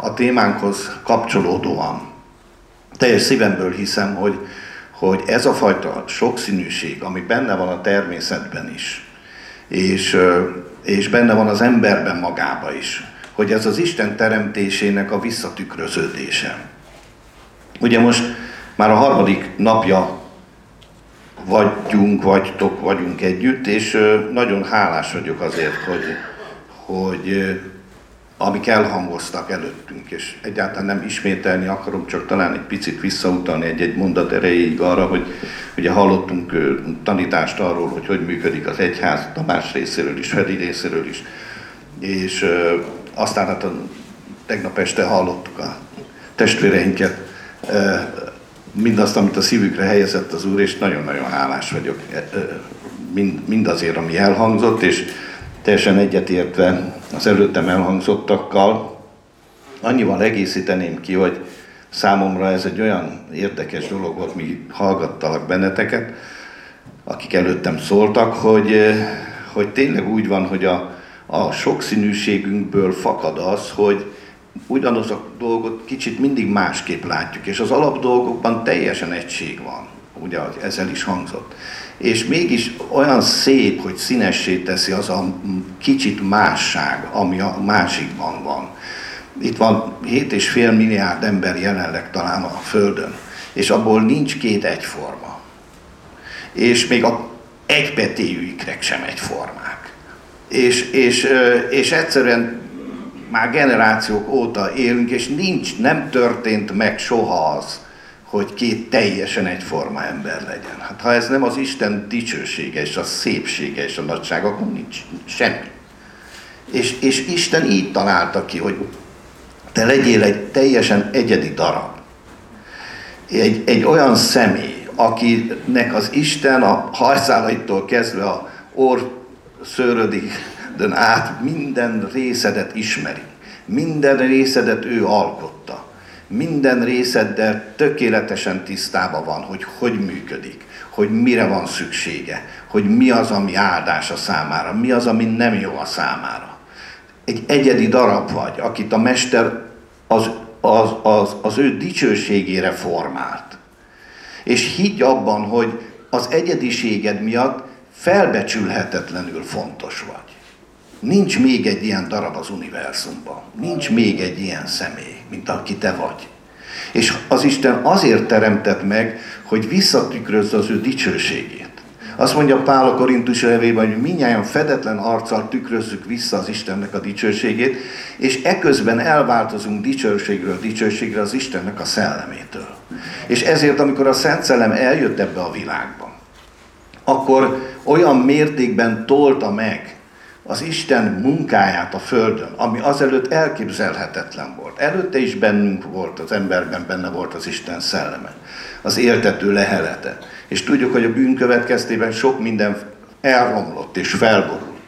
A témánkhoz kapcsolódóan teljes szívemből hiszem, hogy, hogy ez a fajta sokszínűség, ami benne van a természetben is, és, és benne van az emberben magába is, hogy ez az Isten teremtésének a visszatükröződése. Ugye most már a harmadik napja vagyunk, vagytok, vagyunk együtt, és nagyon hálás vagyok azért, hogy, hogy amik elhangoztak előttünk, és egyáltalán nem ismételni akarom, csak talán egy picit visszautalni egy-egy mondat erejéig arra, hogy ugye hallottunk tanítást arról, hogy hogy működik az egyház, Tamás részéről is, Fedi részéről is, és aztán hát a, tegnap este hallottuk a testvéreinket, mindazt, amit a szívükre helyezett az Úr, és nagyon-nagyon hálás vagyok mind, mindazért, ami elhangzott, és teljesen egyetértve az előttem elhangzottakkal, annyival egészíteném ki, hogy számomra ez egy olyan érdekes dolog volt, mi hallgattalak benneteket, akik előttem szóltak, hogy, hogy tényleg úgy van, hogy a, a sokszínűségünkből fakad az, hogy ugyanaz a dolgot kicsit mindig másképp látjuk, és az alap dolgokban teljesen egység van, ugye ezzel is hangzott. És mégis olyan szép, hogy színessé teszi az a kicsit másság, ami a másikban van. Itt van 7,5 milliárd ember jelenleg talán a Földön, és abból nincs két egyforma. És még a egypetéjű ikrek sem egyformák. És, és, és egyszerűen már generációk óta élünk, és nincs, nem történt meg soha az, hogy két teljesen egyforma ember legyen. Hát ha ez nem az Isten dicsősége és a szépsége és a nagysága, akkor nincs, semmi. És, és Isten így találta ki, hogy te legyél egy teljesen egyedi darab. Egy, egy olyan személy, akinek az Isten a hajszálaitól kezdve a orr szőrödig át minden részedet ismeri. Minden részedet ő alkotta. Minden részeddel tökéletesen tisztában van, hogy hogy működik, hogy mire van szüksége, hogy mi az, ami áldás a számára, mi az, ami nem jó a számára. Egy egyedi darab vagy, akit a Mester az, az, az, az ő dicsőségére formált. És higgy abban, hogy az egyediséged miatt felbecsülhetetlenül fontos vagy. Nincs még egy ilyen darab az univerzumban. Nincs még egy ilyen személy, mint aki te vagy. És az Isten azért teremtett meg, hogy visszatükrözze az ő dicsőségét. Azt mondja Pál a Korintus levében, hogy minnyáján fedetlen arccal tükrözzük vissza az Istennek a dicsőségét, és eközben elváltozunk dicsőségről dicsőségre az Istennek a szellemétől. És ezért, amikor a Szent Szellem eljött ebbe a világba, akkor olyan mértékben tolta meg az Isten munkáját a Földön, ami azelőtt elképzelhetetlen volt. Előtte is bennünk volt, az emberben benne volt az Isten szelleme, az éltető lehelete. És tudjuk, hogy a bűn következtében sok minden elromlott és felborult.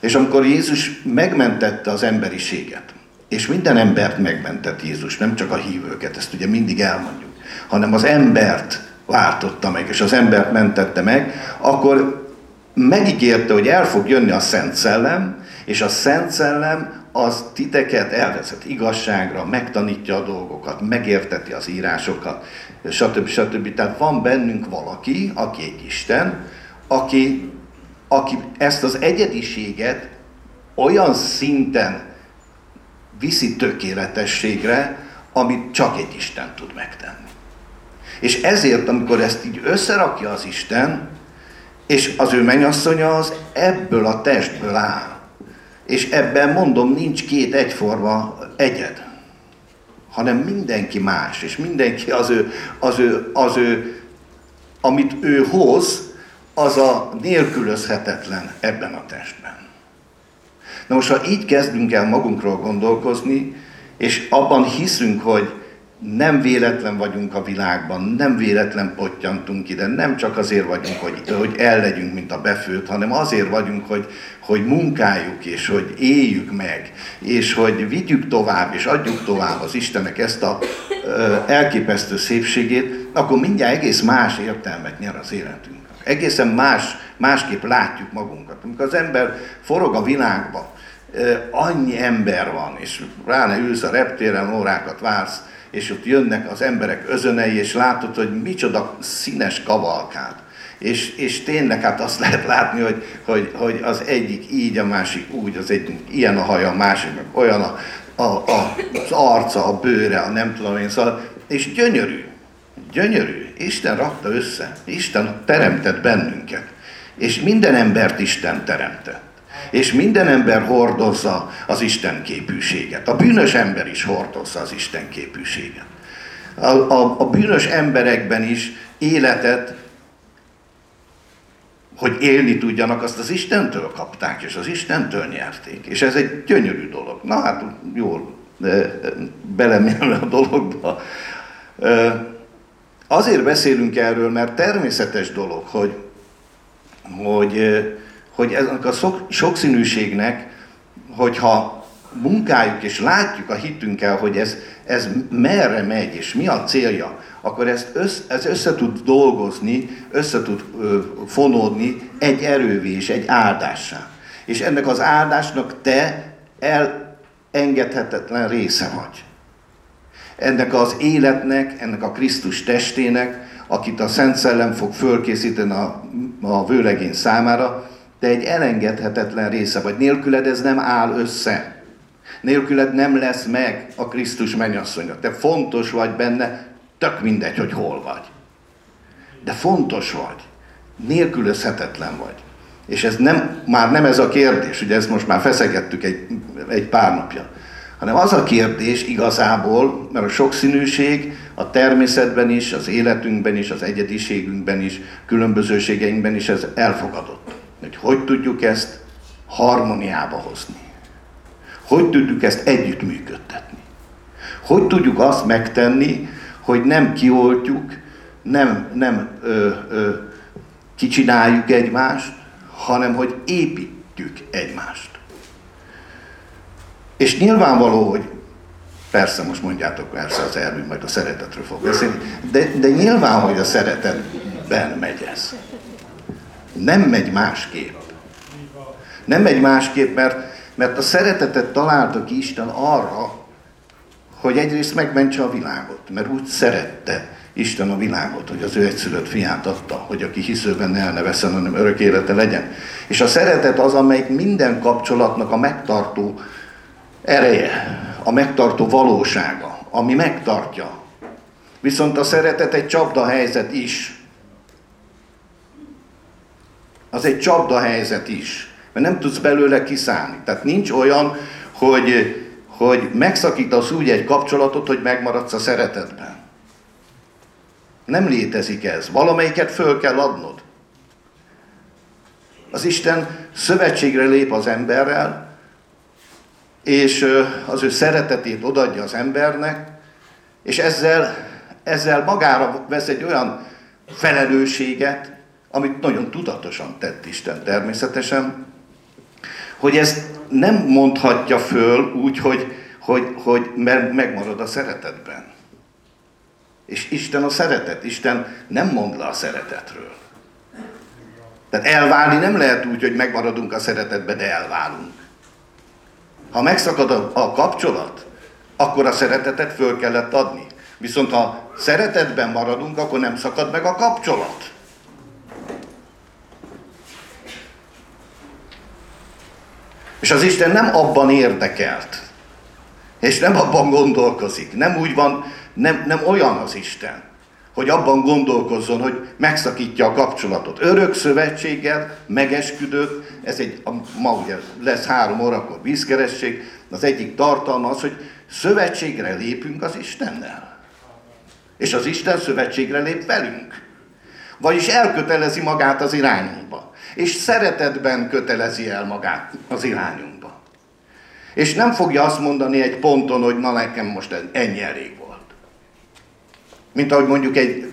És amikor Jézus megmentette az emberiséget, és minden embert megmentett Jézus, nem csak a hívőket, ezt ugye mindig elmondjuk, hanem az embert váltotta meg, és az embert mentette meg, akkor megígérte, hogy el fog jönni a Szent Szellem, és a Szent Szellem az titeket elvezet igazságra, megtanítja a dolgokat, megérteti az írásokat, stb. stb. Tehát van bennünk valaki, aki egy Isten, aki, aki ezt az egyediséget olyan szinten viszi tökéletességre, amit csak egy Isten tud megtenni. És ezért, amikor ezt így összerakja az Isten, és az ő mennyasszonya az ebből a testből áll. És ebben mondom, nincs két egyforma egyed, hanem mindenki más, és mindenki az ő, az ő, az ő amit ő hoz, az a nélkülözhetetlen ebben a testben. Na most, ha így kezdünk el magunkról gondolkozni, és abban hiszünk, hogy nem véletlen vagyunk a világban, nem véletlen pottyantunk ide, nem csak azért vagyunk, hogy, hogy el legyünk, mint a befőtt, hanem azért vagyunk, hogy, hogy munkáljuk, és hogy éljük meg, és hogy vigyük tovább, és adjuk tovább az Istennek ezt a ö, elképesztő szépségét, akkor mindjárt egész más értelmet nyer az életünk. Egészen más, másképp látjuk magunkat. Amikor az ember forog a világba, annyi ember van, és ráne ülsz a reptéren, órákat vársz, és ott jönnek az emberek özönei, és látod, hogy micsoda színes kavalkát. És, és tényleg hát azt lehet látni, hogy, hogy, hogy az egyik így, a másik úgy, az egyik ilyen a haja, a másik meg olyan a, a, a, az arca, a bőre, a nem tudom én, szóval, és gyönyörű, gyönyörű. Isten rakta össze, Isten teremtett bennünket, és minden embert Isten teremtett. És minden ember hordozza az Isten képűséget. A bűnös ember is hordozza az Isten képűséget. A, a, a bűnös emberekben is életet, hogy élni tudjanak, azt az Istentől kapták, és az Istentől nyerték. És ez egy gyönyörű dolog. Na hát jól belemélve a dologba. Azért beszélünk erről, mert természetes dolog, hogy, hogy hogy ennek a sokszínűségnek, hogyha munkáljuk és látjuk a hitünkkel, hogy ez, ez merre megy és mi a célja, akkor ezt össze, ez össze tud dolgozni, össze tud ö, fonódni egy erővé és egy áldássá. És ennek az áldásnak te elengedhetetlen része vagy. Ennek az életnek, ennek a Krisztus testének, akit a Szent Szellem fog fölkészíteni a, a vőlegény számára, te egy elengedhetetlen része vagy. Nélküled ez nem áll össze. Nélküled nem lesz meg a Krisztus mennyasszonya. Te fontos vagy benne, tök mindegy, hogy hol vagy. De fontos vagy. Nélkülözhetetlen vagy. És ez nem, már nem ez a kérdés, ugye ezt most már feszegettük egy, egy pár napja, hanem az a kérdés igazából, mert a sokszínűség a természetben is, az életünkben is, az egyediségünkben is, különbözőségeinkben is ez elfogadott hogy hogy tudjuk ezt harmóniába hozni. Hogy tudjuk ezt együttműködtetni. Hogy tudjuk azt megtenni, hogy nem kioltjuk, nem, nem ö, ö, kicsináljuk egymást, hanem hogy építjük egymást. És nyilvánvaló, hogy persze most mondjátok, persze az Ervin majd a szeretetről fog beszélni, de, de nyilván, hogy a szeretetben megy ez. Nem megy másképp. Nem megy másképp, mert, mert a szeretetet találta ki Isten arra, hogy egyrészt megmentse a világot, mert úgy szerette Isten a világot, hogy az ő egyszülött fiát adta, hogy aki hiszőben el ne veszen, hanem örök élete legyen. És a szeretet az, amelyik minden kapcsolatnak a megtartó ereje, a megtartó valósága, ami megtartja. Viszont a szeretet egy csapda helyzet is az egy csapda helyzet is, mert nem tudsz belőle kiszállni. Tehát nincs olyan, hogy, hogy megszakítasz úgy egy kapcsolatot, hogy megmaradsz a szeretetben. Nem létezik ez. Valamelyiket föl kell adnod. Az Isten szövetségre lép az emberrel, és az ő szeretetét odadja az embernek, és ezzel, ezzel magára vesz egy olyan felelősséget, amit nagyon tudatosan tett Isten természetesen, hogy ezt nem mondhatja föl úgy, hogy, hogy, hogy megmarad a szeretetben. És Isten a szeretet, Isten nem mond le a szeretetről. Tehát elválni nem lehet úgy, hogy megmaradunk a szeretetbe, de elválunk. Ha megszakad a, a kapcsolat, akkor a szeretetet föl kellett adni. Viszont ha szeretetben maradunk, akkor nem szakad meg a kapcsolat. És az Isten nem abban érdekelt, és nem abban gondolkozik. Nem úgy van, nem, nem olyan az Isten, hogy abban gondolkozzon, hogy megszakítja a kapcsolatot. Örök szövetséggel megesküdött, ez egy, ma ugye lesz három órakor vízkeresség, az egyik tartalma az, hogy szövetségre lépünk az Istennel. És az Isten szövetségre lép velünk. Vagyis elkötelezi magát az irányunkba és szeretetben kötelezi el magát az irányunkba. És nem fogja azt mondani egy ponton, hogy na nekem most ennyi elég volt. Mint ahogy mondjuk egy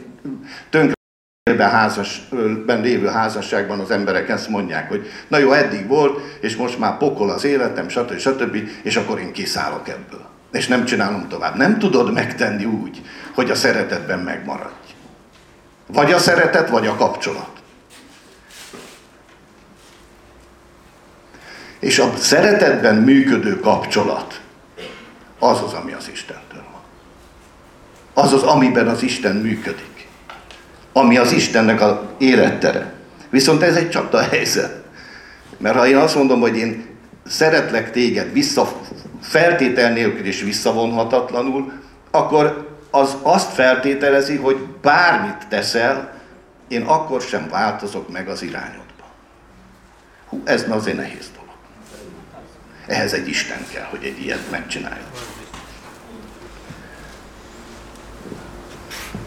tönkre házasben lévő házasságban az emberek ezt mondják, hogy na jó, eddig volt, és most már pokol az életem, stb. stb. és akkor én kiszállok ebből. És nem csinálom tovább. Nem tudod megtenni úgy, hogy a szeretetben megmaradj. Vagy a szeretet, vagy a kapcsolat. És a szeretetben működő kapcsolat az az, ami az Istentől van. Az az, amiben az Isten működik. Ami az Istennek az élettere. Viszont ez egy csapda helyzet. Mert ha én azt mondom, hogy én szeretlek téged vissza, feltétel nélkül és visszavonhatatlanul, akkor az azt feltételezi, hogy bármit teszel, én akkor sem változok meg az irányodba. Hú, ez azért nehéz dolog. Ehhez egy Isten kell, hogy egy ilyet megcsináljon.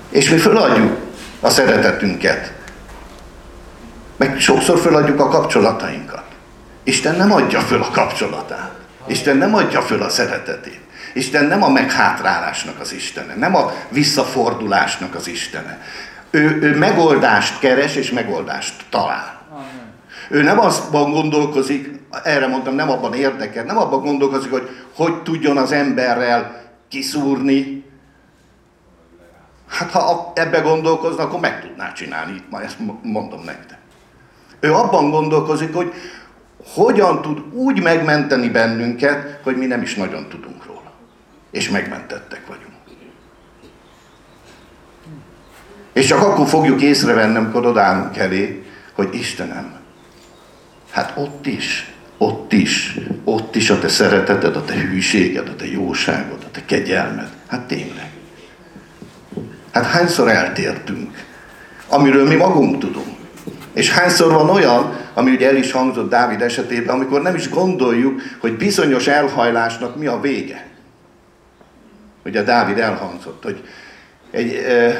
És mi föladjuk a szeretetünket. Meg sokszor föladjuk a kapcsolatainkat. Isten nem adja föl a kapcsolatát. Isten nem adja föl a szeretetét. Isten nem a meghátrálásnak az Istene, nem a visszafordulásnak az Istene. Ő, ő megoldást keres és megoldást talál. Ő nem azban gondolkozik, erre mondtam, nem abban érdekel, nem abban gondolkozik, hogy hogy tudjon az emberrel kiszúrni. Hát ha ebbe gondolkozna, akkor meg tudná csinálni, itt ma ezt mondom nektek. Ő abban gondolkozik, hogy hogyan tud úgy megmenteni bennünket, hogy mi nem is nagyon tudunk róla. És megmentettek vagyunk. És csak akkor fogjuk észrevenni, amikor odállunk elé, hogy Istenem, hát ott is, ott is, ott is a te szereteted, a te hűséged, a te jóságod, a te kegyelmed. Hát tényleg. Hát hányszor eltértünk, amiről mi magunk tudunk. És hányszor van olyan, ami ugye el is hangzott Dávid esetében, amikor nem is gondoljuk, hogy bizonyos elhajlásnak mi a vége. Ugye Dávid elhangzott, hogy egy e,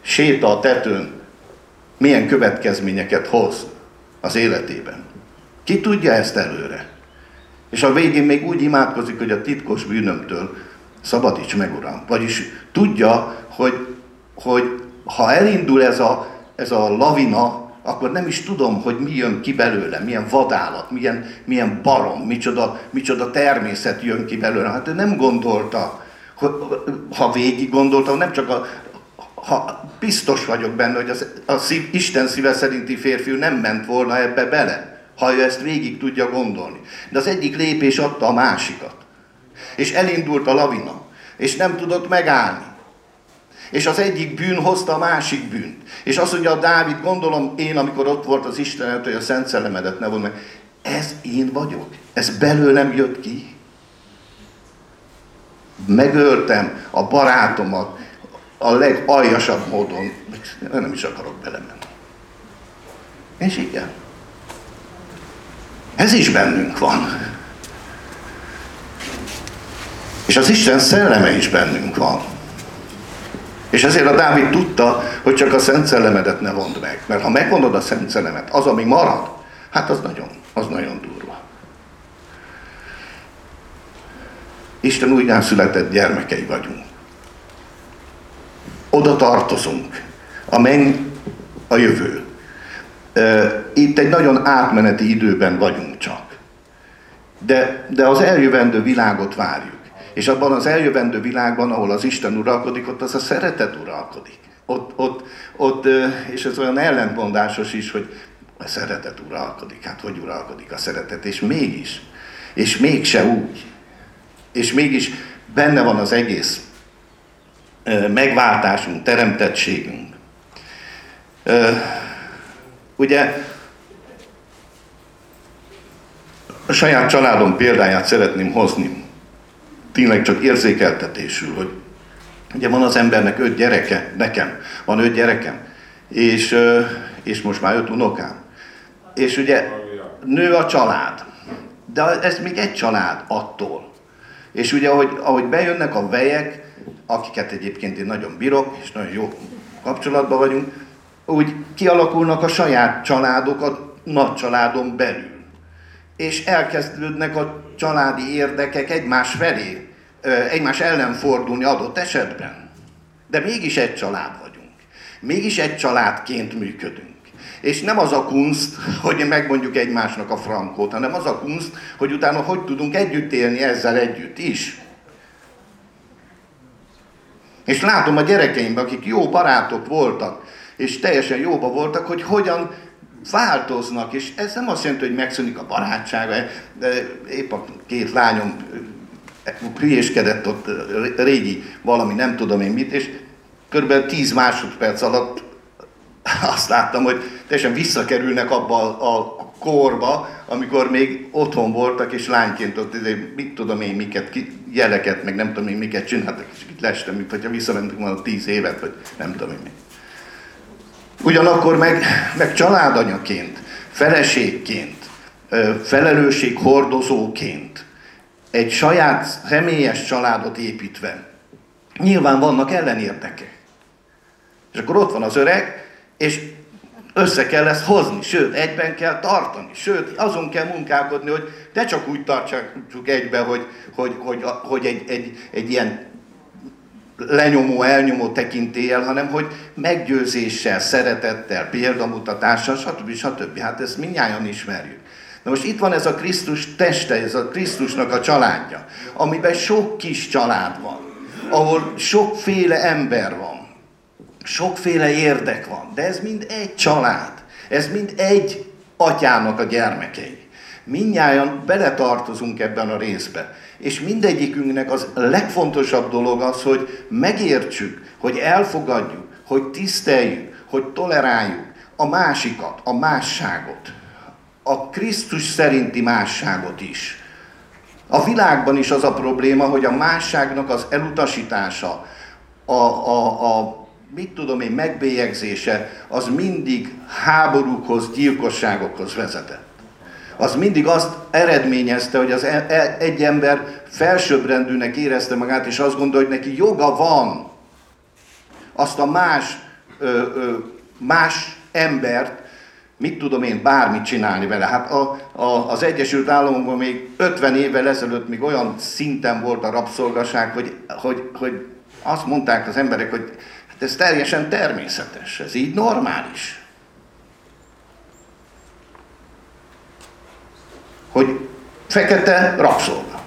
séta a tetőn milyen következményeket hoz az életében. Ki tudja ezt előre? És a végén még úgy imádkozik, hogy a titkos bűnömtől szabadíts meg, Uram. Vagyis tudja, hogy, hogy ha elindul ez a ez a lavina, akkor nem is tudom, hogy mi jön ki belőle, milyen vadállat, milyen, milyen barom, micsoda, micsoda természet jön ki belőle. Hát ő nem gondolta, ha végig gondolta, nem csak a, ha biztos vagyok benne, hogy az, a szív, Isten szíve szerinti férfiú nem ment volna ebbe bele, ha ő ezt végig tudja gondolni. De az egyik lépés adta a másikat. És elindult a lavina, és nem tudott megállni. És az egyik bűn hozta a másik bűnt. És azt mondja a Dávid, gondolom én, amikor ott volt az Isten hogy a Szent Szellemedet ne meg, ez én vagyok. Ez belőlem jött ki. Megöltem a barátomat a legaljasabb módon. Nem is akarok belemenni. És igen. Ez is bennünk van. És az Isten szelleme is bennünk van. És ezért a Dávid tudta, hogy csak a Szent Szellemedet ne vond meg. Mert ha megvonod a Szent Szellemet, az, ami marad, hát az nagyon, az nagyon durva. Isten úgy született gyermekei vagyunk. Oda tartozunk. A menny a jövő. Itt egy nagyon átmeneti időben vagyunk csak. De, de az eljövendő világot várjuk. És abban az eljövendő világban, ahol az Isten uralkodik, ott az a szeretet uralkodik. Ott, ott, ott, és ez olyan ellentmondásos is, hogy a szeretet uralkodik. Hát hogy uralkodik a szeretet? És mégis. És mégse úgy. És mégis benne van az egész megváltásunk, teremtettségünk. Ugye a saját családom példáját szeretném hozni tényleg csak érzékeltetésül, hogy ugye van az embernek öt gyereke, nekem van öt gyerekem, és, és most már öt unokám. És ugye nő a család, de ez még egy család attól. És ugye ahogy, ahogy bejönnek a vejek, akiket egyébként én nagyon bírok, és nagyon jó kapcsolatban vagyunk, úgy kialakulnak a saját családok a nagy családon belül. És elkezdődnek a családi érdekek egymás felé, egymás ellen fordulni adott esetben. De mégis egy család vagyunk. Mégis egy családként működünk. És nem az a kunst, hogy megmondjuk egymásnak a frankót, hanem az a kunst, hogy utána hogy tudunk együtt élni ezzel együtt is. És látom a gyerekeimben, akik jó barátok voltak, és teljesen jóba voltak, hogy hogyan változnak, és ez nem azt jelenti, hogy megszűnik a barátság, de épp a két lányom hülyéskedett ott régi valami, nem tudom én mit, és kb. 10 másodperc alatt azt láttam, hogy teljesen visszakerülnek abba a korba, amikor még otthon voltak, és lányként ott, mit tudom én, miket, jeleket, meg nem tudom én, miket csináltak, és itt lestem, mint hogyha visszamentünk volna 10 évet, vagy nem tudom én mi. Ugyanakkor meg, meg családanyaként, feleségként, felelősség hordozóként, egy saját személyes családot építve, nyilván vannak ellenérdekek. És akkor ott van az öreg, és össze kell ezt hozni, sőt, egyben kell tartani, sőt, azon kell munkálkodni, hogy ne csak úgy tartsuk egybe, hogy, hogy, hogy, hogy egy, egy, egy ilyen lenyomó, elnyomó tekintéllyel, hanem hogy meggyőzéssel, szeretettel, példamutatással, stb. stb. Hát ezt mindnyáján ismerjük. Na most itt van ez a Krisztus teste, ez a Krisztusnak a családja, amiben sok kis család van, ahol sokféle ember van, sokféle érdek van, de ez mind egy család, ez mind egy atyának a gyermekei. Mindnyájan beletartozunk ebben a részbe. És mindegyikünknek az legfontosabb dolog az, hogy megértsük, hogy elfogadjuk, hogy tiszteljük, hogy toleráljuk a másikat, a másságot. A Krisztus szerinti másságot is. A világban is az a probléma, hogy a másságnak az elutasítása, a, a, a mit tudom én, megbélyegzése, az mindig háborúkhoz, gyilkosságokhoz vezetett az mindig azt eredményezte, hogy az e, e, egy ember felsőbbrendűnek érezte magát, és azt gondolja, hogy neki joga van azt a más, ö, ö, más embert, mit tudom én, bármit csinálni vele. Hát a, a, az Egyesült Államokban még 50 évvel ezelőtt még olyan szinten volt a rabszolgaság, hogy, hogy, hogy azt mondták az emberek, hogy hát ez teljesen természetes, ez így normális. Hogy fekete rabszolga.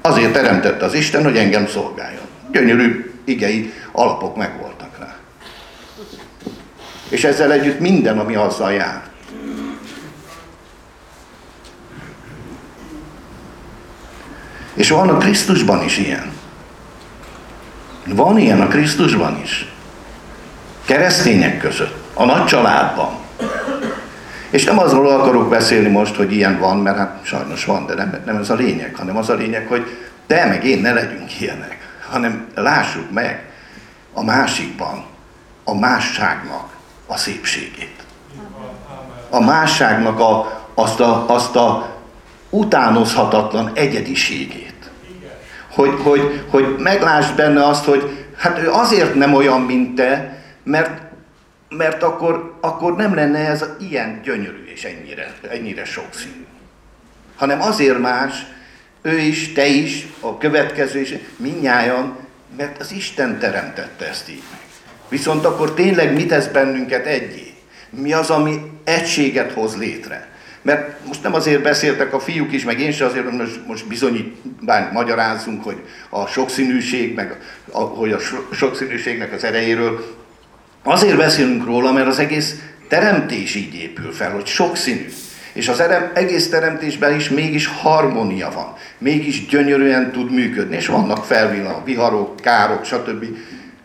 Azért teremtette az Isten, hogy engem szolgáljon. Gyönyörű igei alapok megvoltak rá. És ezzel együtt minden, ami azzal jár. És van a Krisztusban is ilyen. Van ilyen a Krisztusban is. Keresztények között, a nagy családban. És nem azról akarok beszélni most, hogy ilyen van, mert hát sajnos van, de nem, nem ez a lényeg, hanem az a lényeg, hogy te meg én ne legyünk ilyenek, hanem lássuk meg a másikban, a másságnak a szépségét. A másságnak a, azt, a, azt a utánozhatatlan egyediségét. Hogy, hogy, hogy meglásd benne azt, hogy hát ő azért nem olyan, mint te, mert mert akkor, akkor nem lenne ez ilyen gyönyörű és ennyire, ennyire sokszínű. Hanem azért más, ő is, te is, a következő is, minnyáján, mert az Isten teremtette ezt így meg. Viszont akkor tényleg mit tesz bennünket egyé? Mi az, ami egységet hoz létre? Mert most nem azért beszéltek a fiúk is, meg én sem azért, most, most bizonyít, bár magyarázzunk, hogy a sokszínűség, meg a, hogy a sokszínűségnek az erejéről, Azért beszélünk róla, mert az egész teremtés így épül fel, hogy sokszínű. És az egész teremtésben is mégis harmónia van, mégis gyönyörűen tud működni, és vannak felvillanó, viharok, károk, stb.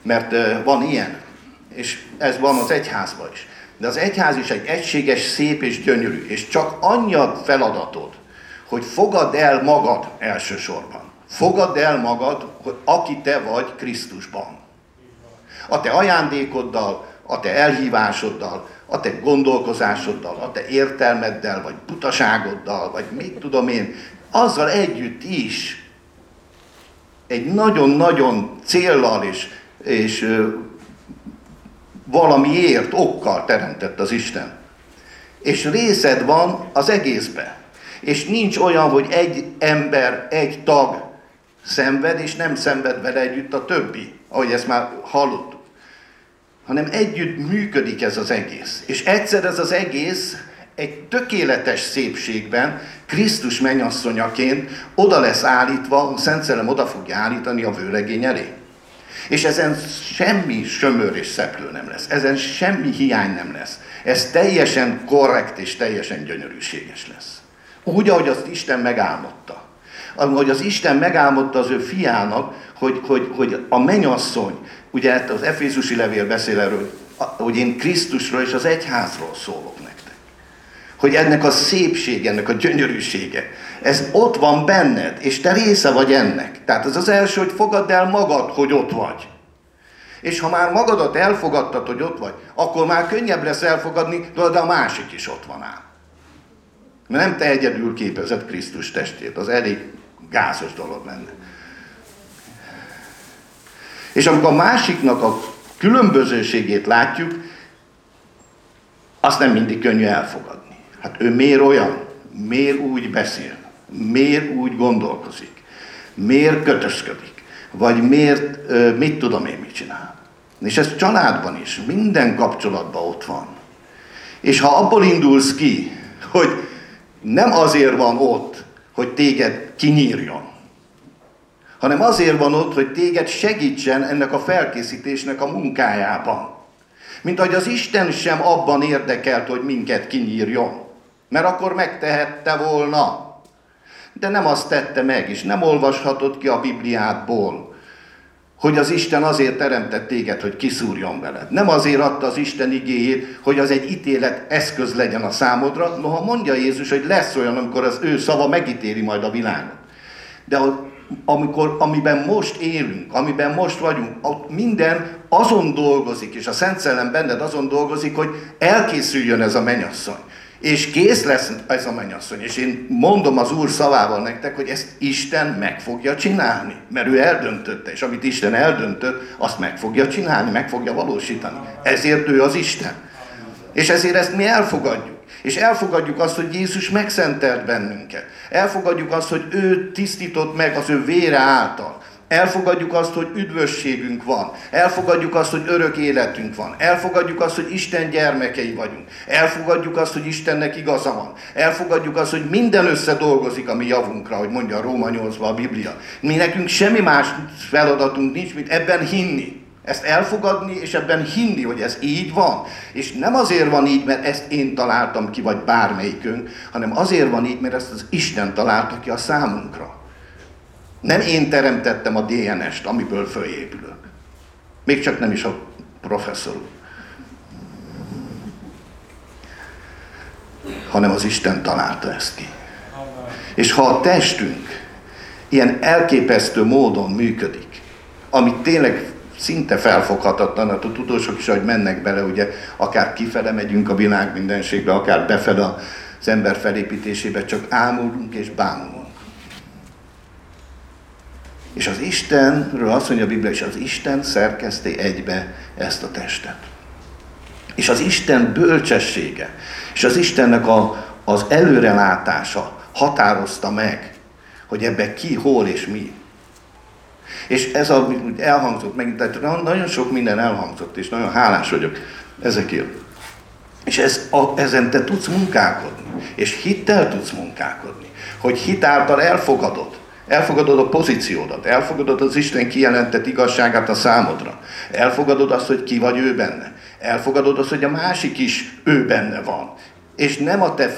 Mert van ilyen, és ez van az egyházban is. De az egyház is egy egységes, szép és gyönyörű, és csak annyi a feladatod, hogy fogadd el magad elsősorban. Fogadd el magad, hogy aki te vagy Krisztusban a te ajándékoddal, a te elhívásoddal, a te gondolkozásoddal, a te értelmeddel, vagy butaságoddal, vagy mit tudom én, azzal együtt is egy nagyon-nagyon céllal és, és valamiért, okkal teremtett az Isten. És részed van az egészbe. És nincs olyan, hogy egy ember, egy tag szenved, és nem szenved vele együtt a többi, ahogy ezt már hallottuk hanem együtt működik ez az egész. És egyszer ez az egész egy tökéletes szépségben, Krisztus mennyasszonyaként oda lesz állítva, a Szent Szellem oda fogja állítani a vőlegény elé. És ezen semmi sömör és szeplő nem lesz. Ezen semmi hiány nem lesz. Ez teljesen korrekt és teljesen gyönyörűséges lesz. Úgy, ahogy azt Isten megálmodta. Ahogy az Isten megálmodta az ő fiának, hogy, hogy, hogy a menyasszony, ugye hát az Efézusi levél beszél erről, hogy én Krisztusról és az egyházról szólok nektek. Hogy ennek a szépség, ennek a gyönyörűsége, ez ott van benned, és te része vagy ennek. Tehát ez az első, hogy fogadd el magad, hogy ott vagy. És ha már magadat elfogadtad, hogy ott vagy, akkor már könnyebb lesz elfogadni, de a másik is ott van ám. Mert nem te egyedül képezett Krisztus testét, az elég gázos dolog lenne. És amikor a másiknak a különbözőségét látjuk, azt nem mindig könnyű elfogadni. Hát ő miért olyan? Miért úgy beszél? Miért úgy gondolkozik? Miért kötözködik? Vagy miért, mit tudom én, mit csinál? És ez családban is, minden kapcsolatban ott van. És ha abból indulsz ki, hogy nem azért van ott, hogy téged kinyírjon, hanem azért van ott, hogy téged segítsen ennek a felkészítésnek a munkájában. Mint ahogy az Isten sem abban érdekelt, hogy minket kinyírjon. Mert akkor megtehette volna. De nem azt tette meg, és nem olvashatod ki a Bibliádból, hogy az Isten azért teremtett téged, hogy kiszúrjon veled. Nem azért adta az Isten igéjét, hogy az egy ítélet eszköz legyen a számodra, noha mondja Jézus, hogy lesz olyan, amikor az ő szava megítéli majd a világot. De amikor, amiben most élünk, amiben most vagyunk, minden azon dolgozik, és a Szent Szellem benned azon dolgozik, hogy elkészüljön ez a menyasszony. És kész lesz ez a menyasszony. És én mondom az Úr szavával nektek, hogy ezt Isten meg fogja csinálni. Mert ő eldöntötte, és amit Isten eldöntött, azt meg fogja csinálni, meg fogja valósítani. Ezért ő az Isten. És ezért ezt mi elfogadjuk. És elfogadjuk azt, hogy Jézus megszentelt bennünket. Elfogadjuk azt, hogy ő tisztított meg az ő vére által. Elfogadjuk azt, hogy üdvösségünk van. Elfogadjuk azt, hogy örök életünk van. Elfogadjuk azt, hogy Isten gyermekei vagyunk. Elfogadjuk azt, hogy Istennek igaza van. Elfogadjuk azt, hogy minden összedolgozik a mi javunkra, hogy mondja a Róma 8 a Biblia. Mi nekünk semmi más feladatunk nincs, mint ebben hinni. Ezt elfogadni, és ebben hinni, hogy ez így van. És nem azért van így, mert ezt én találtam ki, vagy bármelyikünk, hanem azért van így, mert ezt az Isten találta ki a számunkra. Nem én teremtettem a DNS-t, amiből fölépülök. Még csak nem is a professzor Hanem az Isten találta ezt ki. És ha a testünk ilyen elképesztő módon működik, amit tényleg szinte felfoghatatlan, hát a tudósok is, hogy mennek bele, ugye akár kifele megyünk a világ mindenségbe, akár befele az ember felépítésébe, csak ámulunk és bámulunk. És az Istenről azt mondja a Biblia, és az Isten szerkezti egybe ezt a testet. És az Isten bölcsessége, és az Istennek a, az előrelátása határozta meg, hogy ebbe ki, hol és mi. És ez a, elhangzott meg, tehát nagyon sok minden elhangzott, és nagyon hálás vagyok ezekért. És ez, a, ezen te tudsz munkálkodni, és hittel tudsz munkálkodni, hogy hitáltal elfogadod, Elfogadod a pozíciódat, elfogadod az Isten kijelentett igazságát a számodra. Elfogadod azt, hogy ki vagy ő benne. Elfogadod azt, hogy a másik is ő benne van. És nem a te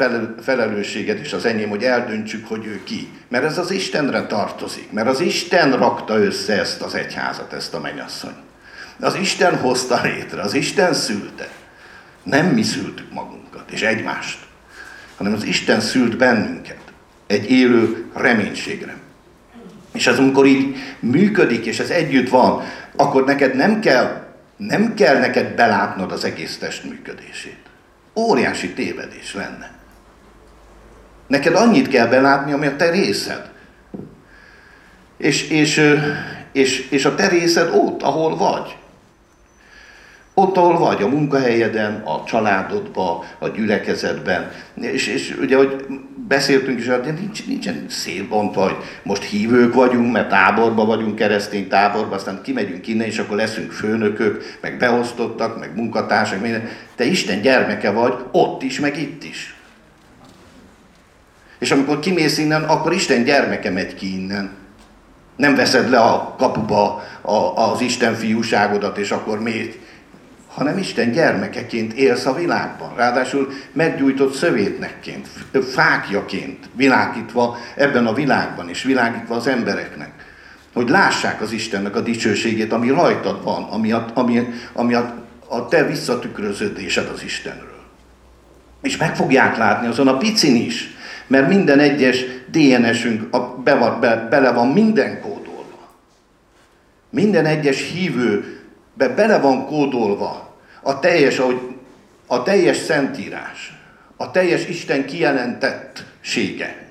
felelősséged és az enyém, hogy eldöntsük, hogy ő ki. Mert ez az Istenre tartozik. Mert az Isten rakta össze ezt az egyházat, ezt a mennyasszony. Az Isten hozta létre, az Isten szülte. Nem mi szültük magunkat és egymást, hanem az Isten szült bennünket egy élő reménységre. És az, amikor így működik, és ez együtt van, akkor neked nem kell, nem kell neked belátnod az egész test működését. Óriási tévedés lenne. Neked annyit kell belátni, ami a te részed. És, és, és, és a te részed ott, ahol vagy. Ott, ahol vagy, a munkahelyeden, a családodban, a gyülekezetben. És, és ugye, hogy beszéltünk is, de nincs, nincsen szélbontva, hogy most hívők vagyunk, mert táborba vagyunk, keresztény táborba, aztán kimegyünk innen, és akkor leszünk főnökök, meg beosztottak, meg munkatársak, minden. Te Isten gyermeke vagy, ott is, meg itt is. És amikor kimész innen, akkor Isten gyermeke megy ki innen. Nem veszed le a kapuba a, az Isten fiúságodat, és akkor még hanem Isten gyermekeként élsz a világban. Ráadásul meggyújtott szövétnekként, fákjaként világítva ebben a világban, és világítva az embereknek. Hogy lássák az Istennek a dicsőségét, ami rajtad van, ami a, ami, ami a, a te visszatükröződésed az Istenről. És meg fogják látni azon a picin is, mert minden egyes DNS-ünk a, be, be, bele van minden kódolva. Minden egyes hívő be bele van kódolva a teljes, ahogy, a teljes szentírás, a teljes Isten kijelentettsége.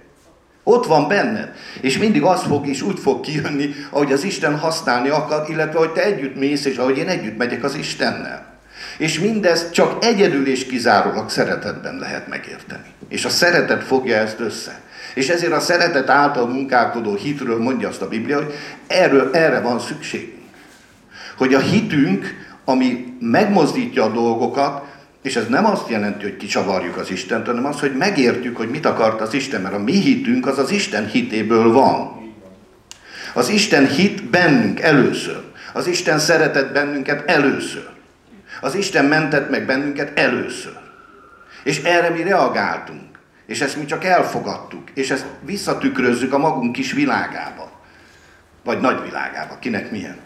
Ott van benned. És mindig az fog és úgy fog kijönni, ahogy az Isten használni akar, illetve hogy te együtt mész, és ahogy én együtt megyek az Istennel. És mindezt csak egyedül és kizárólag szeretetben lehet megérteni. És a szeretet fogja ezt össze. És ezért a szeretet által munkálkodó hitről mondja azt a Biblia, hogy erről, erre van szükségünk. Hogy a hitünk, ami megmozdítja a dolgokat, és ez nem azt jelenti, hogy kicsavarjuk az Istent, hanem az, hogy megértjük, hogy mit akart az Isten, mert a mi hitünk az az Isten hitéből van. Az Isten hit bennünk először. Az Isten szeretett bennünket először. Az Isten mentett meg bennünket először. És erre mi reagáltunk. És ezt mi csak elfogadtuk. És ezt visszatükrözzük a magunk kis világába. Vagy nagy világába, kinek milyen.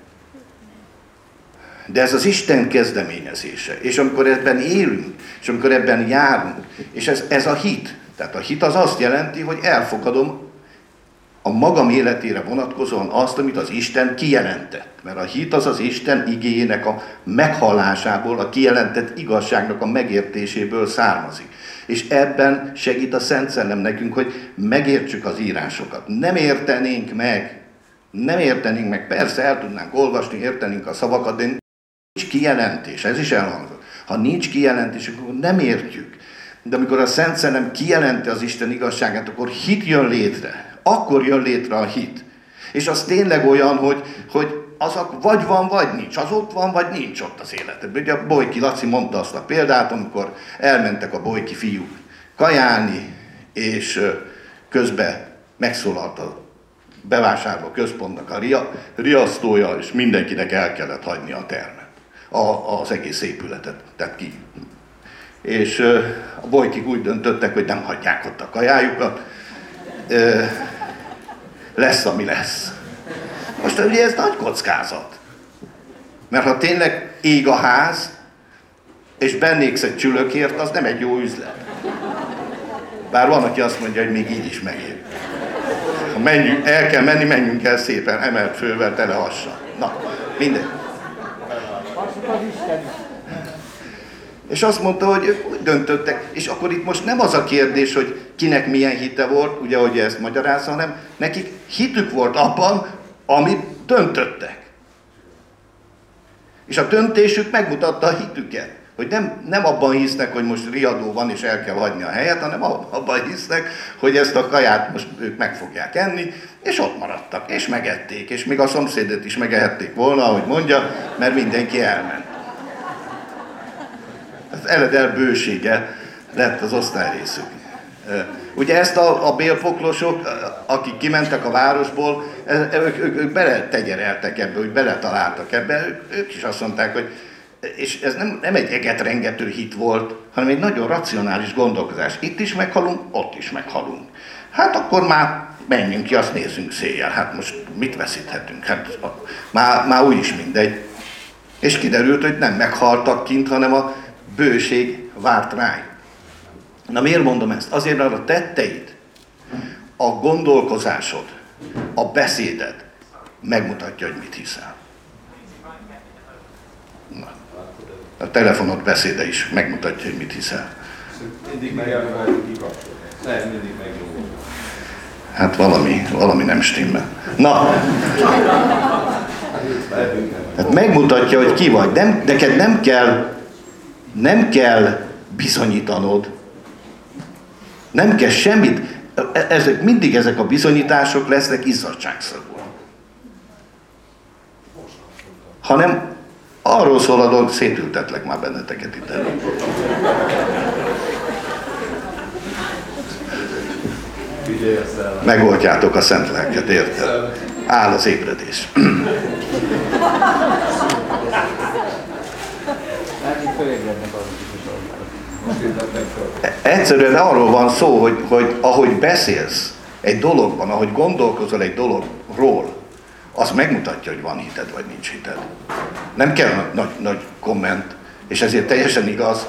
De ez az Isten kezdeményezése. És amikor ebben élünk, és amikor ebben járunk, és ez, ez a hit. Tehát a hit az azt jelenti, hogy elfogadom a magam életére vonatkozóan azt, amit az Isten kijelentett. Mert a hit az az Isten igényének a meghallásából, a kijelentett igazságnak a megértéséből származik. És ebben segít a Szent Szellem nekünk, hogy megértsük az írásokat. Nem értenénk meg, nem értenénk meg, persze el tudnánk olvasni, értenénk a szavakat, de nincs kijelentés, ez is elhangzott. Ha nincs kijelentés, akkor nem értjük. De amikor a Szent Szellem kijelenti az Isten igazságát, akkor hit jön létre akkor jön létre a hit. És az tényleg olyan, hogy, hogy az vagy van, vagy nincs. Az ott van, vagy nincs ott az életedben. Ugye a Bolyki Laci mondta azt a példát, amikor elmentek a Bolyki fiúk kajálni, és közben megszólalt a bevásárló központnak a ria, riasztója, és mindenkinek el kellett hagyni a termet. A, az egész épületet, tehát ki. És a bolykik úgy döntöttek, hogy nem hagyják ott a kajájukat, lesz, ami lesz. Most ugye ez nagy kockázat. Mert ha tényleg ég a ház, és bennéksz egy csülökért, az nem egy jó üzlet. Bár van, aki azt mondja, hogy még így is megér. Ha menjünk, el kell menni, menjünk el szépen, emelt fővel, tele hassa. Na, minden. És azt mondta, hogy úgy döntöttek, és akkor itt most nem az a kérdés, hogy kinek milyen hite volt, ugye, hogy ezt magyarázza, hanem nekik hitük volt abban, amit döntöttek. És a döntésük megmutatta a hitüket. Hogy nem, nem abban hisznek, hogy most riadó van és el kell hagyni a helyet, hanem abban hisznek, hogy ezt a kaját most ők meg fogják enni, és ott maradtak, és megették, és még a szomszédet is megehették volna, ahogy mondja, mert mindenki elment. Az eledel bősége lett az osztályrészük. Ugye ezt a, a bélpoklosok, akik kimentek a városból, ők, ők, ők beletegyereltek ebbe, hogy beletaláltak ebbe, ők is azt mondták, hogy és ez nem, nem egy egetrengető hit volt, hanem egy nagyon racionális gondolkozás. Itt is meghalunk, ott is meghalunk. Hát akkor már menjünk ki, azt nézzünk széjjel. Hát most mit veszíthetünk? Hát már, már úgyis mindegy. És kiderült, hogy nem meghaltak kint, hanem a bőség várt rájuk. Na miért mondom ezt? Azért, mert a tetteid, a gondolkozásod, a beszéded megmutatja, hogy mit hiszel. Na. A telefonod beszéde is megmutatja, hogy mit hiszel. Mindig Nem, mindig Hát valami, valami nem stimmel. Na, hát megmutatja, hogy ki vagy. Nem, neked nem kell, nem kell bizonyítanod, nem kell semmit, e- ezek, mindig ezek a bizonyítások lesznek izzadságszagúak. Hanem arról szól a dolog, szétültetlek már benneteket itt elő. Megoldjátok a szent lelket, érted? áll az ébredés. Egyszerűen arról van szó, hogy, hogy ahogy beszélsz egy dologban, ahogy gondolkozol egy dologról, az megmutatja, hogy van hited, vagy nincs hited. Nem kell nagy, nagy komment, és ezért teljesen igaz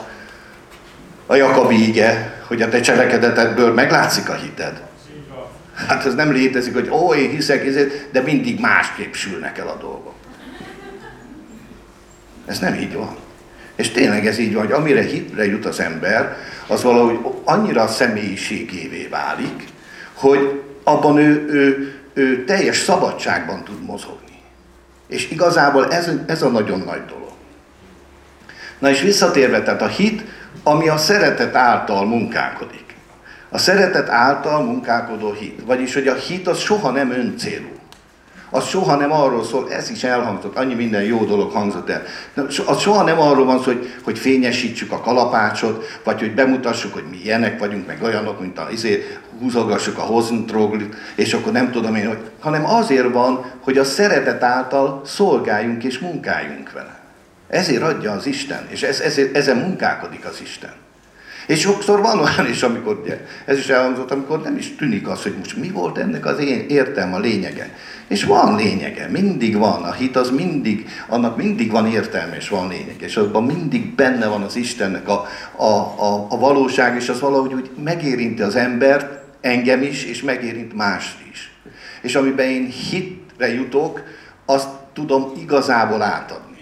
a Jakabi ige, hogy a te cselekedetedből meglátszik a hited. Hát ez nem létezik, hogy ó, én hiszek, de mindig másképp sülnek el a dolgok. Ez nem így van. És tényleg ez így van, hogy amire hitre jut az ember, az valahogy annyira a személyiségévé válik, hogy abban ő, ő, ő teljes szabadságban tud mozogni. És igazából ez, ez a nagyon nagy dolog. Na és visszatérve, tehát a hit, ami a szeretet által munkálkodik. A szeretet által munkálkodó hit. Vagyis, hogy a hit az soha nem öncélú. Az soha nem arról szól, ez is elhangzott, annyi minden jó dolog hangzott el. Az soha nem arról van szó, hogy, hogy fényesítsük a kalapácsot, vagy hogy bemutassuk, hogy mi ilyenek vagyunk, meg olyanok, mint a izé, húzogassuk a hozentroglit, és akkor nem tudom én, hogy, hanem azért van, hogy a szeretet által szolgáljunk és munkáljunk vele. Ezért adja az Isten, és ez, ezért, ezen munkálkodik az Isten. És sokszor van olyan is, amikor, ugye, ez is elhangzott, amikor nem is tűnik az, hogy most mi volt ennek az én értelme, a lényege. És van lényege, mindig van. A hit az mindig, annak mindig van értelme, és van lényege. És abban mindig benne van az Istennek a, a, a, a valóság, és az valahogy úgy megérinti az embert, engem is, és megérint mást is. És amiben én hitre jutok, azt tudom igazából átadni.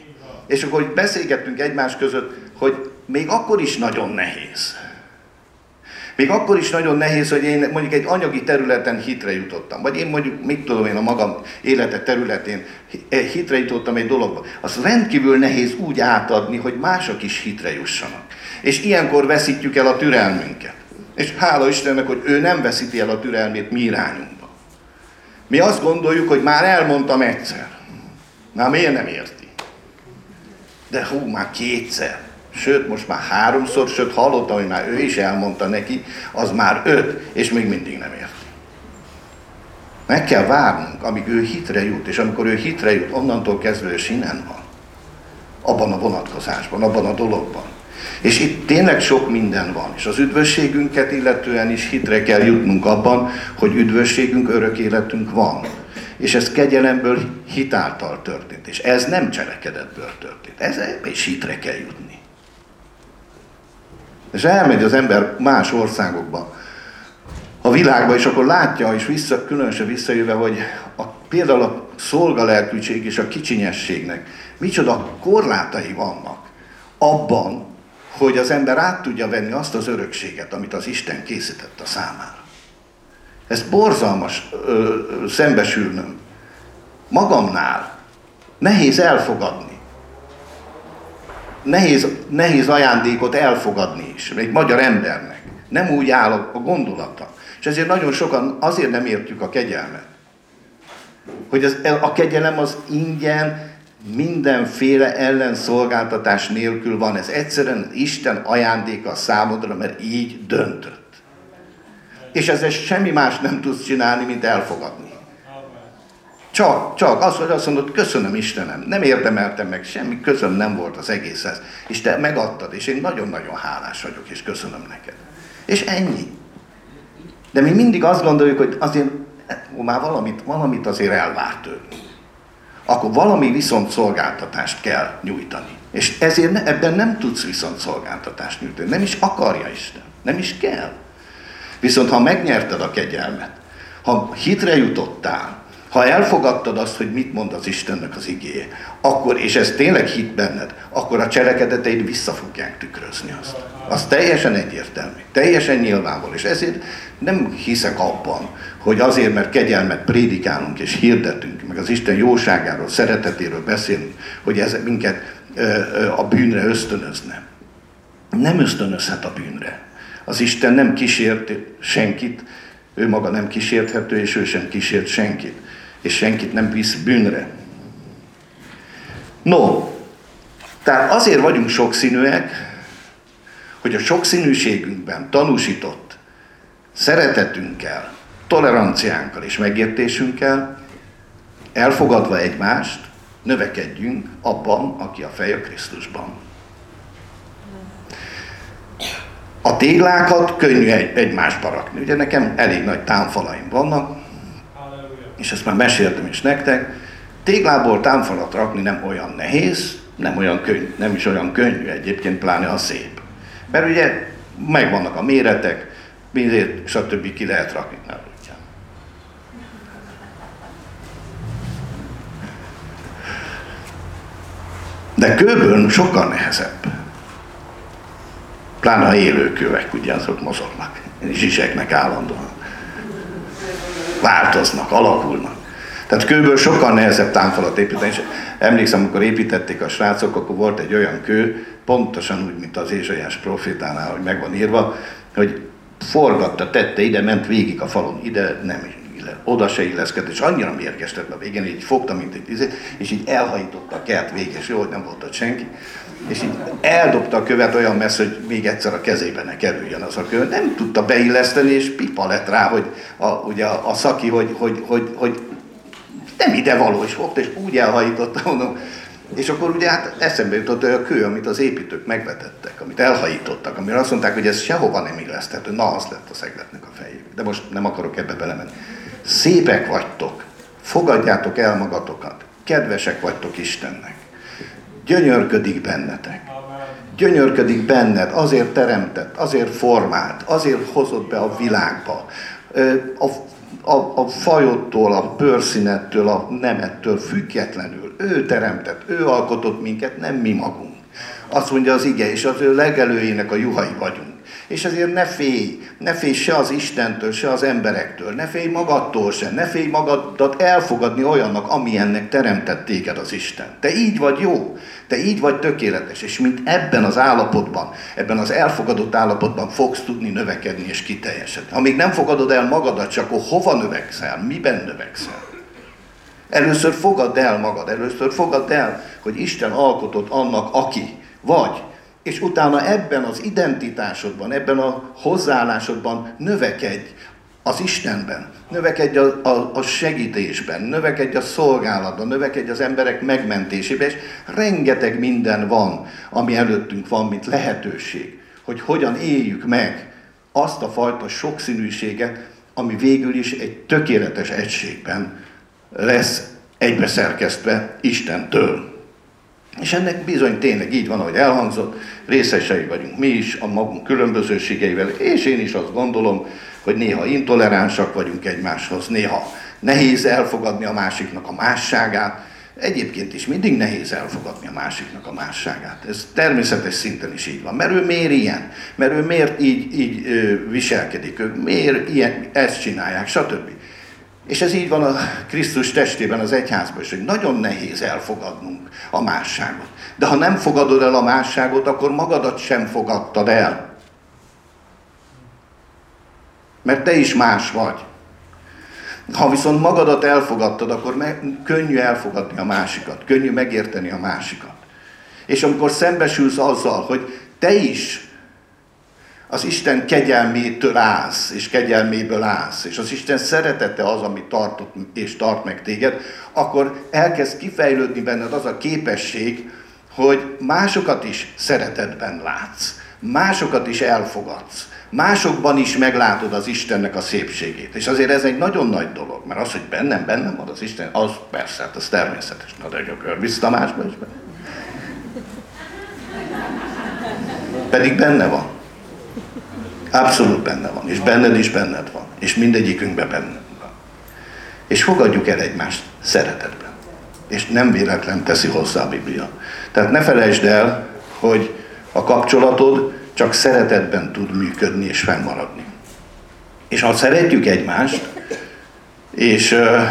És akkor hogy beszélgettünk egymás között, hogy még akkor is nagyon nehéz. Még akkor is nagyon nehéz, hogy én mondjuk egy anyagi területen hitre jutottam. Vagy én mondjuk, mit tudom én, a magam élete területén hitre jutottam egy dologba. Az rendkívül nehéz úgy átadni, hogy mások is hitre jussanak. És ilyenkor veszítjük el a türelmünket. És hála Istennek, hogy ő nem veszíti el a türelmét mi irányunkba. Mi azt gondoljuk, hogy már elmondtam egyszer. Na miért nem érti? De hú, már kétszer sőt most már háromszor, sőt hallottam, hogy már ő is elmondta neki, az már öt, és még mindig nem érti. Meg kell várnunk, amíg ő hitre jut, és amikor ő hitre jut, onnantól kezdve ő sinen van. Abban a vonatkozásban, abban a dologban. És itt tényleg sok minden van, és az üdvösségünket illetően is hitre kell jutnunk abban, hogy üdvösségünk, örök életünk van. És ez kegyelemből hitáltal történt, és ez nem cselekedetből történt. Ez is hitre kell jutni. És elmegy az ember más országokba, a világba, és akkor látja, és vissza, különösen visszajöve, hogy a, például a szolgalelkűség és a kicsinyességnek micsoda korlátai vannak abban, hogy az ember át tudja venni azt az örökséget, amit az Isten készített a számára. Ez borzalmas ö, szembesülnöm. Magamnál nehéz elfogadni nehéz, nehéz ajándékot elfogadni is, egy magyar embernek. Nem úgy áll a gondolata. És ezért nagyon sokan azért nem értjük a kegyelmet. Hogy az, a kegyelem az ingyen, mindenféle ellenszolgáltatás nélkül van. Ez egyszerűen Isten ajándéka a számodra, mert így döntött. És ezzel semmi más nem tudsz csinálni, mint elfogadni. Csak, csak az, hogy azt mondod, köszönöm Istenem, nem érdemeltem meg, semmi közöm nem volt az egészhez. És te megadtad, és én nagyon-nagyon hálás vagyok, és köszönöm neked. És ennyi. De mi mindig azt gondoljuk, hogy azért ó, már valamit, valamit azért elvárt tőlünk. Akkor valami viszont szolgáltatást kell nyújtani. És ezért ne, ebben nem tudsz viszont szolgáltatást nyújtani. Nem is akarja Isten. Nem is kell. Viszont ha megnyerted a kegyelmet, ha hitre jutottál, ha elfogadtad azt, hogy mit mond az Istennek az igéje, akkor, és ez tényleg hit benned, akkor a cselekedeteid vissza fogják tükrözni azt. Az teljesen egyértelmű, teljesen nyilvánvaló. És ezért nem hiszek abban, hogy azért, mert kegyelmet prédikálunk és hirdetünk, meg az Isten jóságáról, szeretetéről beszélünk, hogy ez minket a bűnre ösztönözne. Nem ösztönözhet a bűnre. Az Isten nem kísért senkit, ő maga nem kísérthető, és ő sem kísért senkit és senkit nem visz bűnre. No, tehát azért vagyunk sokszínűek, hogy a sokszínűségünkben tanúsított szeretetünkkel, toleranciánkkal és megértésünkkel elfogadva egymást, növekedjünk abban, aki a fej a Krisztusban. A téglákat könnyű egy, egymásba rakni. Ugye nekem elég nagy támfalaim vannak, és ezt már meséltem is nektek. Téglából támfalat rakni nem olyan nehéz, nem, olyan könnyű, nem is olyan könnyű egyébként, pláne a szép. Mert ugye megvannak a méretek, mindért, stb. ki lehet rakni. De kőből sokkal nehezebb. Pláne a élőkövek, ugye azok mozognak, zsizseknek állandóan. Változnak, alakulnak. Tehát kőből sokkal nehezebb támfalat építeni. És emlékszem, amikor építették a srácok, akkor volt egy olyan kő, pontosan úgy, mint az Ézsaiás profétánál, hogy meg van írva, hogy forgatta, tette, ide ment végig a falon, ide nem oda se illeszkedett, és annyira mérgestett a végén, így fogta, mint egy tizet, és így elhajította a kert véges, jó, hogy nem volt ott senki, és így eldobta a követ olyan messze, hogy még egyszer a kezébe ne kerüljön az a követ. Nem tudta beilleszteni, és pipa lett rá, hogy a, ugye a, a szaki, hogy, hogy, hogy, hogy nem ide való, és fogta, és úgy elhajította, mondom, és akkor ugye hát eszembe jutott hogy a kő, amit az építők megvetettek, amit elhajítottak, amire azt mondták, hogy ez sehova nem illeszthető. Na, az lett a szegletnek a fejük. De most nem akarok ebbe belemenni. Szépek vagytok, fogadjátok el magatokat, kedvesek vagytok Istennek. Gyönyörködik bennetek. Gyönyörködik benned, azért teremtett, azért formált, azért hozott be a világba. A, a, a fajodtól, a bőrszínettől, a nemettől függetlenül. Ő teremtett, ő alkotott minket, nem mi magunk. Azt mondja az ige, és az ő legelőjének a juhai vagyunk. És ezért ne félj, ne félj se az Istentől, se az emberektől, ne félj magadtól se, ne félj magadat elfogadni olyannak, amilyennek teremtett téged az Isten. Te így vagy jó, te így vagy tökéletes, és mint ebben az állapotban, ebben az elfogadott állapotban fogsz tudni növekedni és kiteljesedni. Amíg nem fogadod el magadat, csak akkor hova növekszel, miben növekszel? Először fogadd el magad, először fogadd el, hogy Isten alkotott annak, aki vagy, és utána ebben az identitásodban, ebben a hozzáállásodban növekedj az Istenben, növekedj a, a, a segítésben, növekedj a szolgálatban, növekedj az emberek megmentésében, és rengeteg minden van, ami előttünk van, mint lehetőség, hogy hogyan éljük meg azt a fajta sokszínűséget, ami végül is egy tökéletes egységben lesz egybeszerkesztve Istentől. És ennek bizony tényleg így van, ahogy elhangzott, részesei vagyunk mi is a magunk különbözőségeivel, és én is azt gondolom, hogy néha intoleránsak vagyunk egymáshoz, néha nehéz elfogadni a másiknak a másságát, Egyébként is mindig nehéz elfogadni a másiknak a másságát. Ez természetes szinten is így van. Mert ő miért ilyen? Mert ő miért így, így viselkedik? Ők miért ilyen, ezt csinálják? Stb. És ez így van a Krisztus testében, az egyházban is, hogy nagyon nehéz elfogadnunk a másságot. De ha nem fogadod el a másságot, akkor magadat sem fogadtad el. Mert te is más vagy. Ha viszont magadat elfogadtad, akkor me- könnyű elfogadni a másikat, könnyű megérteni a másikat. És amikor szembesülsz azzal, hogy te is az Isten kegyelmétől állsz, és kegyelméből állsz, és az Isten szeretete az, ami tartott és tart meg téged, akkor elkezd kifejlődni benned az a képesség, hogy másokat is szeretetben látsz, másokat is elfogadsz, másokban is meglátod az Istennek a szépségét. És azért ez egy nagyon nagy dolog, mert az, hogy bennem, bennem van az Isten, az persze, hát az természetes. Na de a Görbisz Tamásban is benne. Pedig benne van. Abszolút benne van, és benned is benned van, és mindegyikünkben benne van. És fogadjuk el egymást szeretetben. És nem véletlen teszi hozzá a Biblia. Tehát ne felejtsd el, hogy a kapcsolatod csak szeretetben tud működni és fennmaradni. És ha szeretjük egymást, és uh,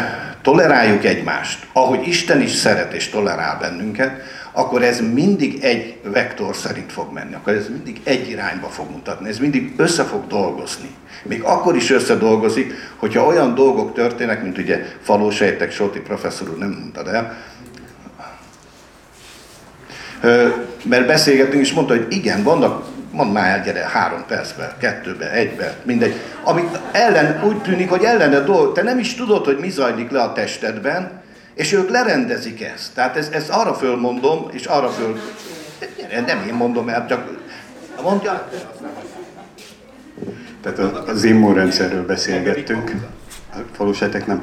toleráljuk egymást, ahogy Isten is szeret és tolerál bennünket, akkor ez mindig egy vektor szerint fog menni, akkor ez mindig egy irányba fog mutatni, ez mindig össze fog dolgozni. Még akkor is összedolgozik, hogyha olyan dolgok történnek, mint ugye falósejtek, Soti professzor úr nem mondtad el, mert beszélgetünk, és mondta, hogy igen, vannak, mondd már el, gyere, három percben, kettőben, egyben, mindegy. Amit ellen, úgy tűnik, hogy ellene dolg, te nem is tudod, hogy mi zajlik le a testedben, És ők lerendezik ezt. Tehát ezt, ezt arra fölmondom, és arra föl... Nem én mondom el, csak mondja. Tehát az immunrendszerről beszélgettünk. Falusetek nem.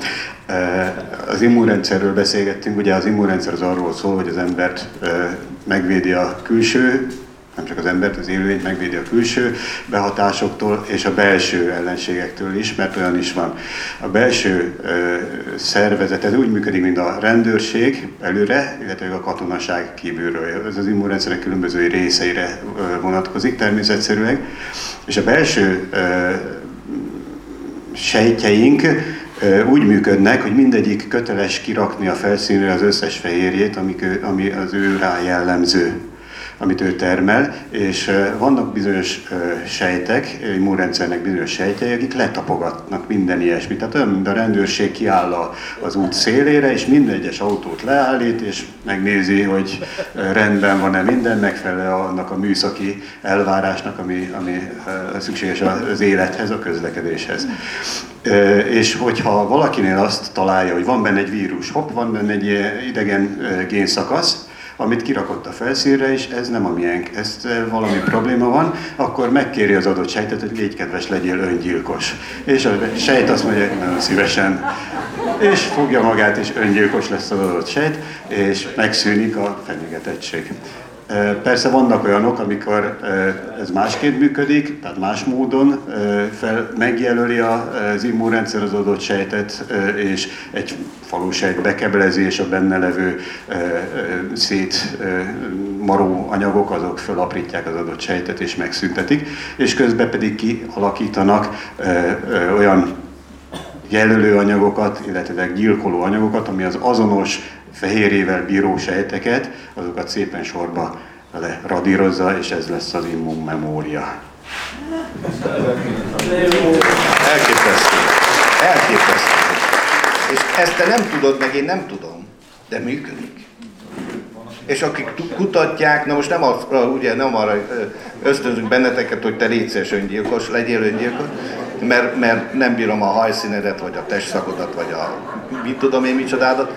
Az immunrendszerről beszélgettünk, ugye az immunrendszer az arról szól, hogy az embert megvédi a külső nem csak az embert, az élőlényt megvédi a külső behatásoktól és a belső ellenségektől is, mert olyan is van. A belső ö, szervezet, ez úgy működik, mint a rendőrség előre, illetve a katonaság kívülről. Ez az immunrendszerek különböző részeire vonatkozik természetszerűleg. És a belső ö, sejtjeink úgy működnek, hogy mindegyik köteles kirakni a felszínre az összes fehérjét, ami az ő rá jellemző amit ő termel, és vannak bizonyos sejtek, immunrendszernek bizonyos sejtjei, akik letapogatnak minden ilyesmit. Tehát olyan, mint a rendőrség kiáll az út szélére, és minden egyes autót leállít, és megnézi, hogy rendben van-e minden, megfelel annak a műszaki elvárásnak, ami, ami szükséges az élethez, a közlekedéshez. És hogyha valakinél azt találja, hogy van benne egy vírus, hopp, van benne egy idegen génszakasz, amit kirakott a felszínre, és ez nem a miénk, ez valami probléma van, akkor megkéri az adott sejtet, hogy légy kedves, legyél öngyilkos. És a sejt azt mondja, hogy nagyon szívesen, és fogja magát, és öngyilkos lesz az adott sejt, és megszűnik a fenyegetettség. Persze vannak olyanok, amikor ez másként működik, tehát más módon fel, megjelöli az immunrendszer az adott sejtet, és egy falusejt bekeblezi, és a benne levő szét maró anyagok, azok felaprítják az adott sejtet és megszüntetik, és közben pedig kialakítanak olyan jelölő anyagokat, illetve gyilkoló anyagokat, ami az azonos fehérjével bíró sejteket, azokat szépen sorba leradírozza, és ez lesz az immunmemória. Elképesztő. Elképesztő. És ezt te nem tudod, meg én nem tudom, de működik. És akik kutatják, na most nem, az, ugye, nem arra ösztönzünk benneteket, hogy te létszés öngyilkos, legyél öngyilkos, mert, mert nem bírom a hajszínedet, vagy a testszakodat, vagy a mit tudom én micsodádat,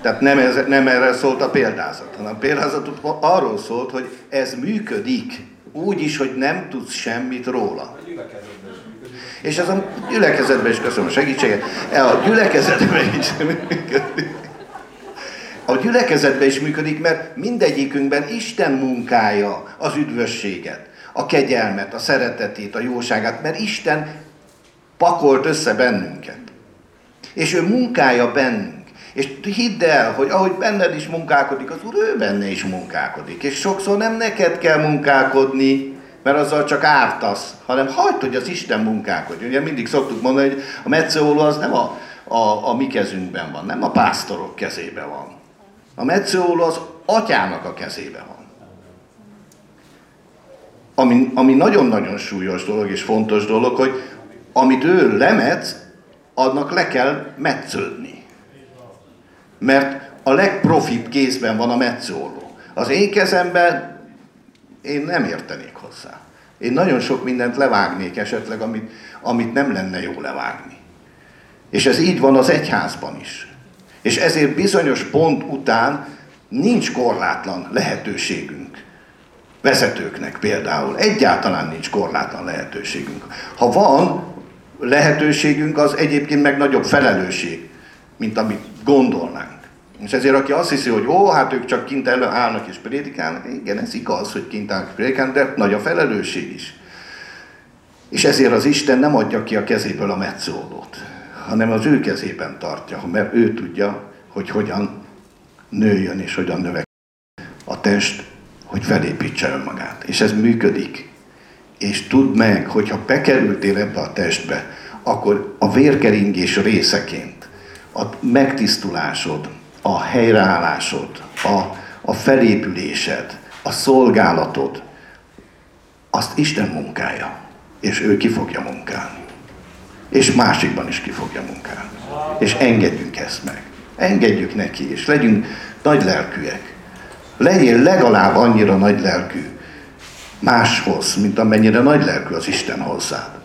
tehát nem, ez, nem erre szólt a példázat, hanem a példázat arról szólt, hogy ez működik, úgy is, hogy nem tudsz semmit róla. És ez a gyülekezetben is köszönöm a segítséget, e, a gyülekezetben is működik. A gyülekezetben is működik, mert mindegyikünkben Isten munkája az üdvösséget, a kegyelmet, a szeretetét, a jóságát, mert Isten pakolt össze bennünket. És ő munkája bennünk. És hidd el, hogy ahogy benned is munkálkodik, az Úr ő benne is munkálkodik. És sokszor nem neked kell munkálkodni, mert azzal csak ártasz, hanem hagyd, hogy az Isten munkálkodjon. Ugye mindig szoktuk mondani, hogy a metszőóló az nem a, a, a mi kezünkben van, nem a pásztorok kezében van. A metszőóló az atyának a kezében van. Ami, ami nagyon-nagyon súlyos dolog és fontos dolog, hogy amit ő lemetsz, annak le kell metsződni mert a legprofibb kézben van a metszóló. Az én kezemben én nem értenék hozzá. Én nagyon sok mindent levágnék esetleg, amit, amit nem lenne jó levágni. És ez így van az egyházban is. És ezért bizonyos pont után nincs korlátlan lehetőségünk. Vezetőknek például. Egyáltalán nincs korlátlan lehetőségünk. Ha van lehetőségünk, az egyébként meg nagyobb felelősség, mint amit gondolnánk. És ezért aki azt hiszi, hogy ó, hát ők csak kint elő állnak és prédikálnak, igen, ez igaz, hogy kint állnak és prédikálnak, de nagy a felelősség is. És ezért az Isten nem adja ki a kezéből a metszólót, hanem az ő kezében tartja, mert ő tudja, hogy hogyan nőjön és hogyan növekszik a test, hogy felépítse önmagát. És ez működik. És tudd meg, hogyha bekerültél ebbe a testbe, akkor a vérkeringés részeként a megtisztulásod, a helyreállásod, a, a felépülésed, a szolgálatod, azt Isten munkája, és ő ki fogja munkálni. És másikban is ki fogja munkálni. És engedjünk ezt meg. Engedjük neki, és legyünk nagy lelkűek. Legyél legalább annyira nagy lelkű máshoz, mint amennyire nagy lelkű az Isten hozzád.